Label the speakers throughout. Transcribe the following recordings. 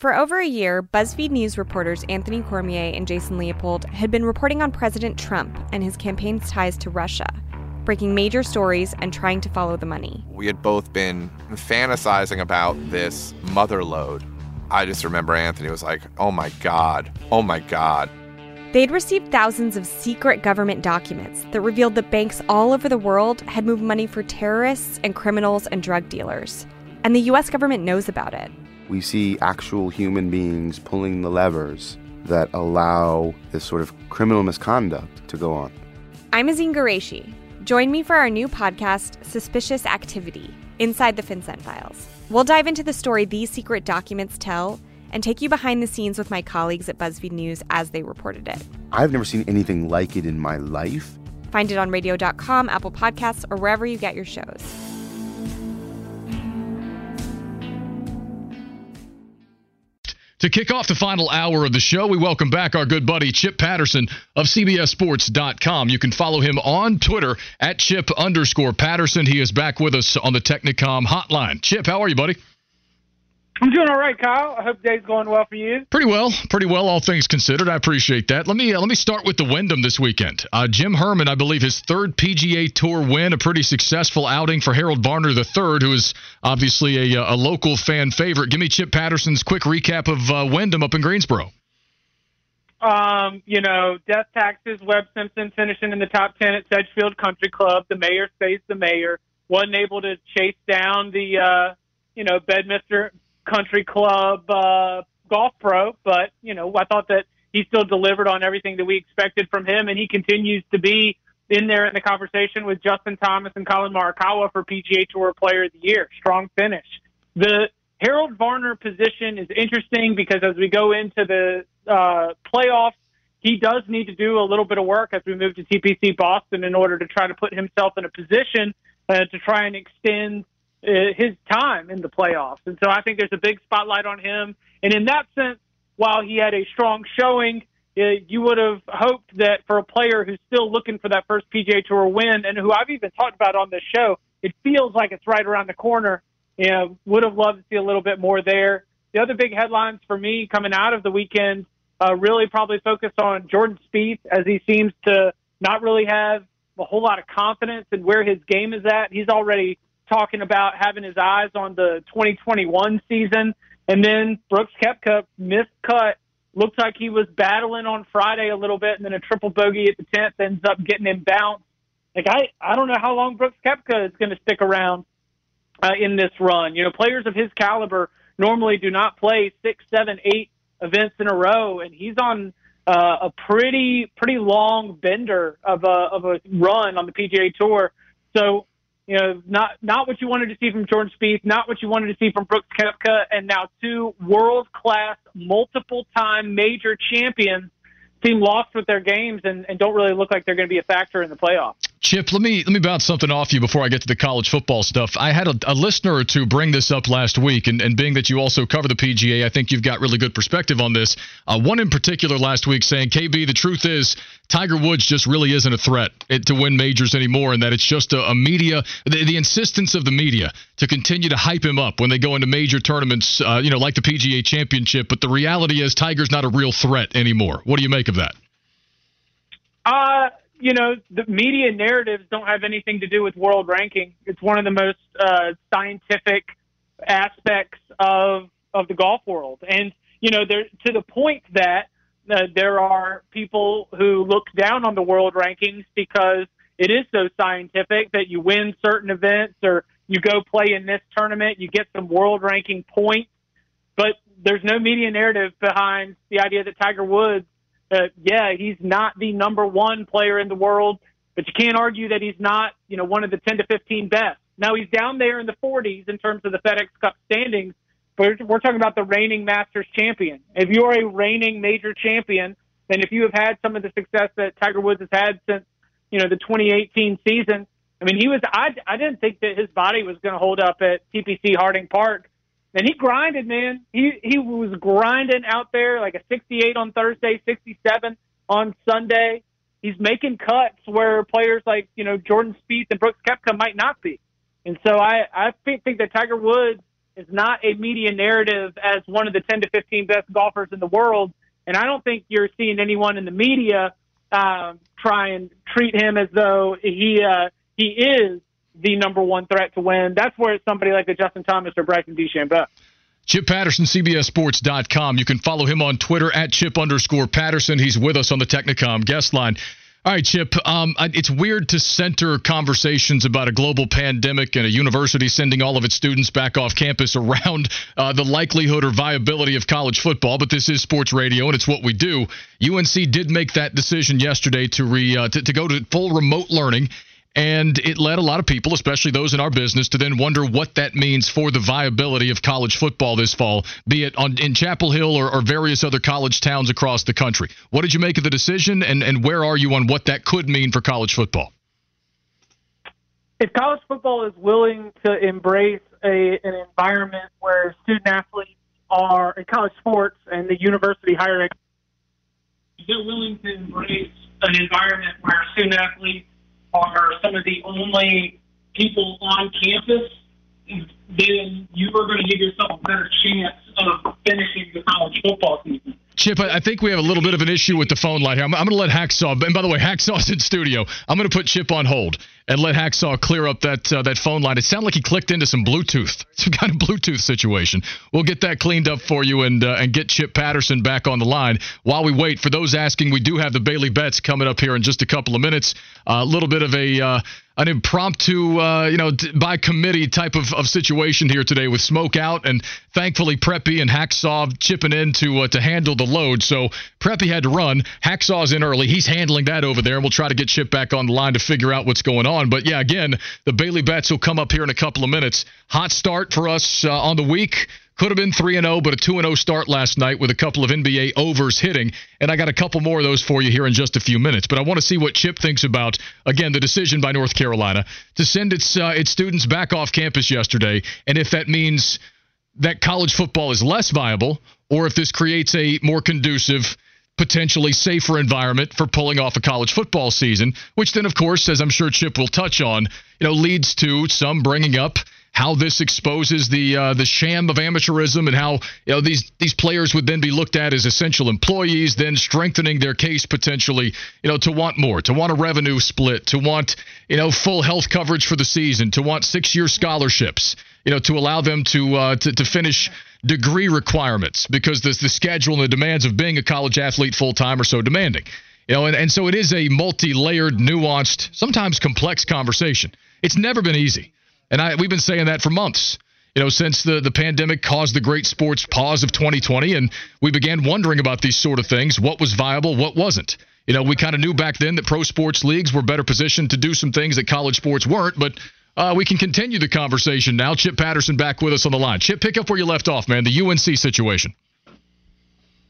Speaker 1: For over a year, BuzzFeed News reporters Anthony Cormier and Jason Leopold had been reporting on President Trump and his campaign's ties to Russia, breaking major stories and trying to follow the money.
Speaker 2: We had both been fantasizing about this mother load. I just remember Anthony was like, oh my God, oh my God.
Speaker 1: They'd received thousands of secret government documents that revealed that banks all over the world had moved money for terrorists and criminals and drug dealers. And the US government knows about it.
Speaker 3: We see actual human beings pulling the levers that allow this sort of criminal misconduct to go on.
Speaker 1: I'm Azeen Ghorayshi. Join me for our new podcast, Suspicious Activity Inside the FinCEN Files. We'll dive into the story these secret documents tell and take you behind the scenes with my colleagues at BuzzFeed News as they reported it.
Speaker 3: I've never seen anything like it in my life.
Speaker 1: Find it on radio.com, Apple Podcasts, or wherever you get your shows.
Speaker 4: To kick off the final hour of the show, we welcome back our good buddy Chip Patterson of CBSSports.com. You can follow him on Twitter at Chip underscore Patterson. He is back with us on the Technicom hotline. Chip, how are you, buddy?
Speaker 5: I'm doing all right, Kyle. I hope day's going well for you.
Speaker 4: Pretty well, pretty well, all things considered. I appreciate that. Let me uh, let me start with the Wyndham this weekend. Uh, Jim Herman, I believe, his third PGA Tour win, a pretty successful outing for Harold Varner III, who is obviously a, a local fan favorite. Give me Chip Patterson's quick recap of uh, Wyndham up in Greensboro.
Speaker 5: Um, you know, death taxes, Webb Simpson finishing in the top 10 at Sedgefield Country Club. The mayor stays the mayor. Wasn't able to chase down the, uh, you know, Bedminster Country Club uh, golf pro, but you know I thought that he still delivered on everything that we expected from him, and he continues to be in there in the conversation with Justin Thomas and Collin Morikawa for PGA Tour Player of the Year. Strong finish. The Harold Varner position is interesting because as we go into the uh, playoffs, he does need to do a little bit of work as we move to TPC Boston in order to try to put himself in a position uh, to try and extend his time in the playoffs. And so I think there's a big spotlight on him. And in that sense, while he had a strong showing, uh, you would have hoped that for a player who's still looking for that first PGA Tour win, and who I've even talked about on this show, it feels like it's right around the corner. You know, would have loved to see a little bit more there. The other big headlines for me coming out of the weekend uh, really probably focus on Jordan Spieth, as he seems to not really have a whole lot of confidence in where his game is at. He's already talking about having his eyes on the 2021 season. And then Brooks Koepka missed cut. Looks like he was battling on Friday a little bit, and then a triple bogey at the 10th ends up getting him bounced. Like I, I don't know how long Brooks Koepka is going to stick around uh, in this run. You know, players of his caliber normally do not play six, seven, eight events in a row, and he's on uh, a pretty, pretty long bender of a of a run on the PGA Tour. So you know, not not what you wanted to see from Jordan Spieth, not what you wanted to see from Brooks Koepka, and now two world class, multiple time major champions seem lost with their games and, and don't really look like they're going to be a factor in the playoffs.
Speaker 4: Chip, let me let me bounce something off you before I get to the college football stuff. I had a, a listener or two bring this up last week, and, and being that you also cover the PGA, I think you've got really good perspective on this. Uh, one in particular last week saying, KB, the truth is Tiger Woods just really isn't a threat to win majors anymore, and that it's just a, a media, the, the, insistence of the media to continue to hype him up when they go into major tournaments, uh, you know, like the PGA Championship. But the reality is Tiger's not a real threat anymore. What do you make of that?
Speaker 5: Uh, you know, the media narratives don't have anything to do with world ranking. It's one of the most uh, scientific aspects of of the golf world, and you know, there to the point that uh, there are people who look down on the world rankings because it is so scientific that you win certain events or you go play in this tournament, you get some world ranking points. But there's no media narrative behind the idea that Tiger Woods, uh, yeah, he's not the number one player in the world, but you can't argue that he's not, you know, one of the 10 to 15 best. Now he's down there in the 40s in terms of the FedEx Cup standings, but we're talking about the reigning Masters champion. If you are a reigning major champion, then if you have had some of the success that Tiger Woods has had since, you know, the 2018 season, I mean, he was, I, I didn't think that his body was going to hold up at TPC Harding Park. And he grinded, man. He, he was grinding out there like a 68 on Thursday, 67 on Sunday. He's making cuts where players like, you know, Jordan Spieth and Brooks Koepka might not be. And so I, I think that Tiger Woods is not a media narrative as one of the 10 to 15 best golfers in the world. And I don't think you're seeing anyone in the media um, try and treat him as though he uh, he is the number one threat to win. That's where somebody like a Justin Thomas or Bryson DeChambeau.
Speaker 4: Chip Patterson, CBSSports.com. You can follow him on Twitter at Chip underscore Patterson. He's with us on the Technicom guest line. All right, Chip. Um, it's weird to center conversations about a global pandemic and a university sending all of its students back off campus around uh, the likelihood or viability of college football, but this is sports radio and it's what we do. UNC did make that decision yesterday to re uh, to, to go to full remote learning and it led a lot of people, especially those in our business, to then wonder what that means for the viability of college football this fall, be it on, in Chapel Hill or, or various other college towns across the country. What did you make of the decision, and, and where are you on what that could mean for college football?
Speaker 5: If college football is willing to embrace a, an environment where student athletes are in college sports and the university higher they're willing to embrace an environment where student athletes are some of the only people on campus, then you are going to give yourself a better chance of finishing the college football season.
Speaker 4: Chip, I think we have a little bit of an issue with the phone line here. I'm, I'm going to let Hacksaw, and by the way, Hacksaw's in studio. I'm going to put Chip on hold and let Hacksaw clear up that uh, that phone line. It sounded like he clicked into some Bluetooth, some kind of Bluetooth situation. We'll get that cleaned up for you and uh, and get Chip Patterson back on the line. While we wait, for those asking, we do have the Bailey Bets coming up here in just a couple of minutes. A uh, little bit of a uh, an impromptu, uh, you know, by committee type of, of situation here today with Smoke out, and thankfully Preppy and Hacksaw chipping in to uh, to handle the load. So Preppy had to run. Hacksaw's in early. He's handling that over there, and we'll try to get Chip back on the line to figure out what's going on. But yeah, again, the Bailey bets will come up here in a couple of minutes. Hot start for us uh, on the week. Could have been 3 0, but a 2 0 start last night with a couple of NBA overs hitting. And I got a couple more of those for you here in just a few minutes. But I want to see what Chip thinks about, again, the decision by North Carolina to send its, uh, its students back off campus yesterday. And if that means that college football is less viable or if this creates a more conducive, potentially safer environment for pulling off a college football season, which then, of course, as I'm sure Chip will touch on, you know, leads to some bringing up how this exposes the uh, the sham of amateurism and how you know these these players would then be looked at as essential employees, then strengthening their case potentially, you know, to want more, to want a revenue split, to want you know full health coverage for the season, to want six year scholarships, you know, to allow them to uh, to, to finish degree requirements because the the schedule and the demands of being a college athlete full time are so demanding. You know, and, and so it is a multi layered, nuanced, sometimes complex conversation. It's never been easy. And I, we've been saying that for months, you know, since the, the pandemic caused the great sports pause of 2020. And we began wondering about these sort of things what was viable, what wasn't. You know, we kind of knew back then that pro sports leagues were better positioned to do some things that college sports weren't, but uh, we can continue the conversation now. Chip Patterson back with us on the line. Chip, pick up where you left off, man. The UNC situation.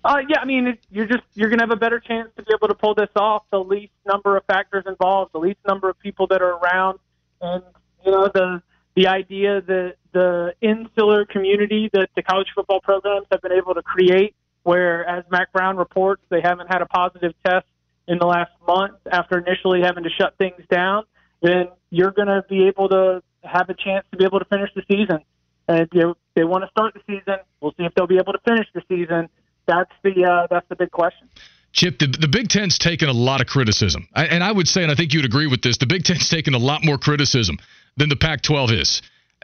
Speaker 5: Uh, yeah, I mean, it, you're just you're gonna have a better chance to be able to pull this off. The least number of factors involved, the least number of people that are around, and you know the the idea that the insular community that the college football programs have been able to create, where, as Mack Brown reports, they haven't had a positive test in the last month after initially having to shut things down, then you're going to be able to have a chance to be able to finish the season. And if you, they want to start the season, we'll see if they'll be able to finish the season. That's the uh, that's the big question.
Speaker 4: Chip, the, the Big Ten's taken a lot of criticism. I, and I would say, and I think you'd agree with this, the Big Ten's taken a lot more criticism than the Pac 12 is.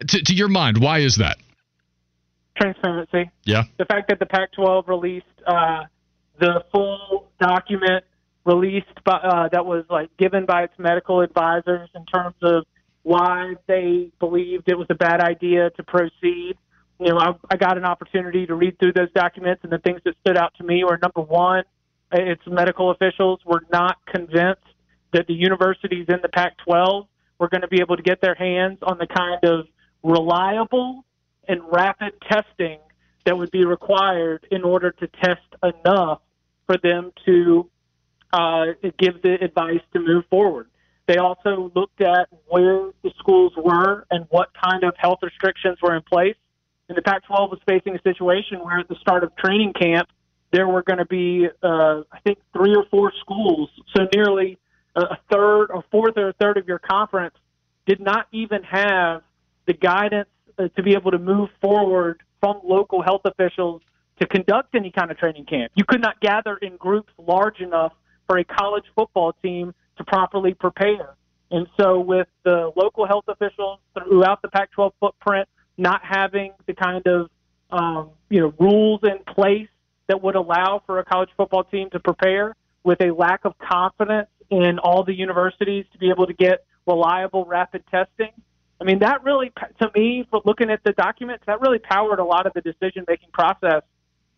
Speaker 4: To, to your mind, why is that?
Speaker 5: Transparency.
Speaker 4: Yeah.
Speaker 5: The fact that the Pac 12 released uh, the full document released by, uh, that was like given by its medical advisors in terms of why they believed it was a bad idea to proceed. You know, I, I got an opportunity to read through those documents, and the things that stood out to me were number one, its medical officials were not convinced that the universities in the Pac 12 were going to be able to get their hands on the kind of reliable and rapid testing that would be required in order to test enough for them to uh, give the advice to move forward. They also looked at where the schools were and what kind of health restrictions were in place. And the Pac 12 was facing a situation where at the start of training camp, there were going to be, uh, I think, three or four schools. So nearly a third or fourth or a third of your conference did not even have the guidance uh, to be able to move forward from local health officials to conduct any kind of training camp. You could not gather in groups large enough for a college football team to properly prepare. And so, with the local health officials throughout the Pac 12 footprint not having the kind of um, you know rules in place that would allow for a college football team to prepare, with a lack of confidence in all the universities to be able to get reliable rapid testing. I mean, that really, to me, for looking at the documents, that really powered a lot of the decision making process.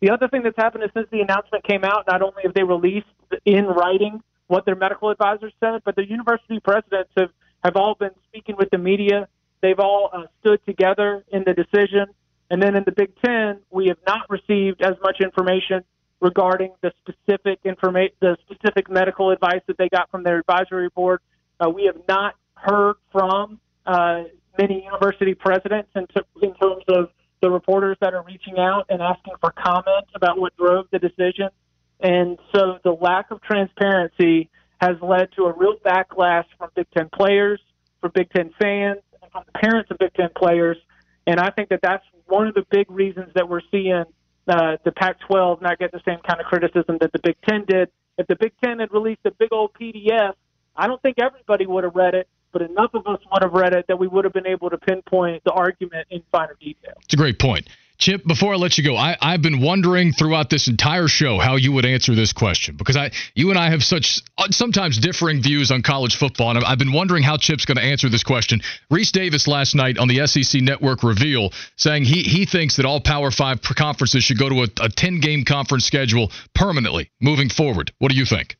Speaker 5: The other thing that's happened is since the announcement came out, not only have they released in writing what their medical advisors said, but the university presidents have, have all been speaking with the media. They've all uh, stood together in the decision. And then in the Big Ten, we have not received as much information regarding the specific information, the specific medical advice that they got from their advisory board. Uh, we have not heard from uh, many university presidents in, t- in terms of the reporters that are reaching out and asking for comment about what drove the decision. And so the lack of transparency has led to a real backlash from Big Ten players, from Big Ten fans, and from the parents of Big Ten players. And I think that that's one of the big reasons that we're seeing uh, the Pac-12 not get the same kind of criticism that the Big Ten did. If the Big Ten had released a big old PDF, I don't think everybody would have read it, but enough of us would have read it that we would have been able to pinpoint the argument in finer detail.
Speaker 4: It's a great point. Chip, before I let you go, I, I've been wondering throughout this entire show how you would answer this question because I, you and I have such uh, sometimes differing views on college football, and I've been wondering how Chip's going to answer this question. Rece Davis last night on the SEC Network reveal saying he he thinks that all Power Five conferences should go to a, a ten game conference schedule permanently moving forward. What do you think?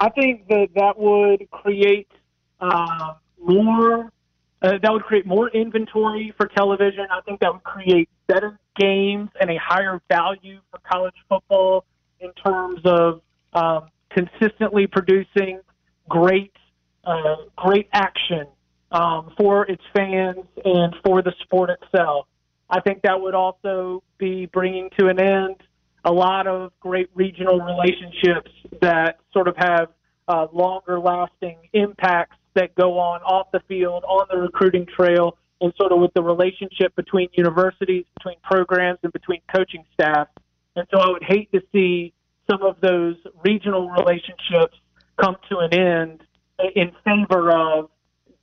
Speaker 5: I think that that would create uh, more uh, that would create more inventory for television. I think that would create better games and a higher value for college football in terms of um, consistently producing great, uh, great action um, for its fans and for the sport itself. I think that would also be bringing to an end a lot of great regional relationships that sort of have uh, longer lasting impacts that go on off the field, on the recruiting trail, and sort of with the relationship between universities, between programs, and between coaching staff. And so I would hate to see some of those regional relationships come to an end in favor of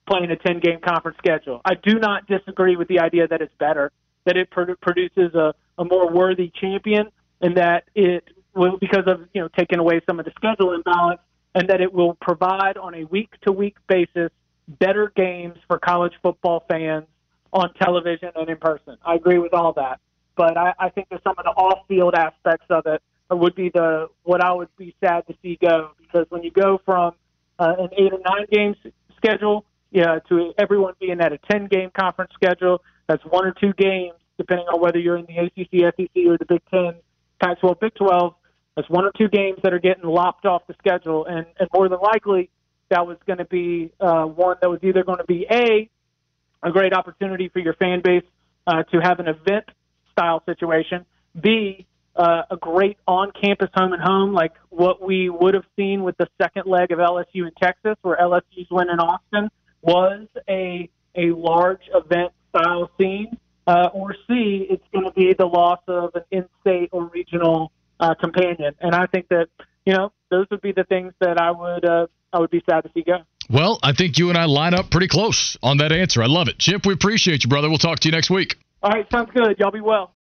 Speaker 5: playing a 10 game conference schedule. I do not disagree with the idea that it's better, that it produces a, a more worthy champion, and that it will, because of, you know, taking away some of the schedule imbalance, and that it will provide on a week to week basis better games for college football fans on television and in person. I agree with all that. But I, I think that some of the off field aspects of it would be the what I would be sad to see go because when you go from uh, an eight or nine game schedule yeah, to everyone being at a 10 game conference schedule, that's one or two games, depending on whether you're in the ACC, SEC, or the Big 10, Pac 12, Big 12 that's one or two games that are getting lopped off the schedule, and, and more than likely, that was going to be uh, one that was either going to be a a great opportunity for your fan base uh, to have an event style situation, b uh, a great on campus home and home like what we would have seen with the second leg of LSU in Texas, where LSU's win in Austin was a a large event style scene, uh, or c it's going to be the loss of an in state or regional uh, companion. And I think that you know those would be the things that I would uh, I would be sad to see go.
Speaker 4: Well, I think you and I line up pretty close on that answer. I love it, Chip. We appreciate you, brother. We'll talk to you next week.
Speaker 5: All right, sounds good. Y'all be well.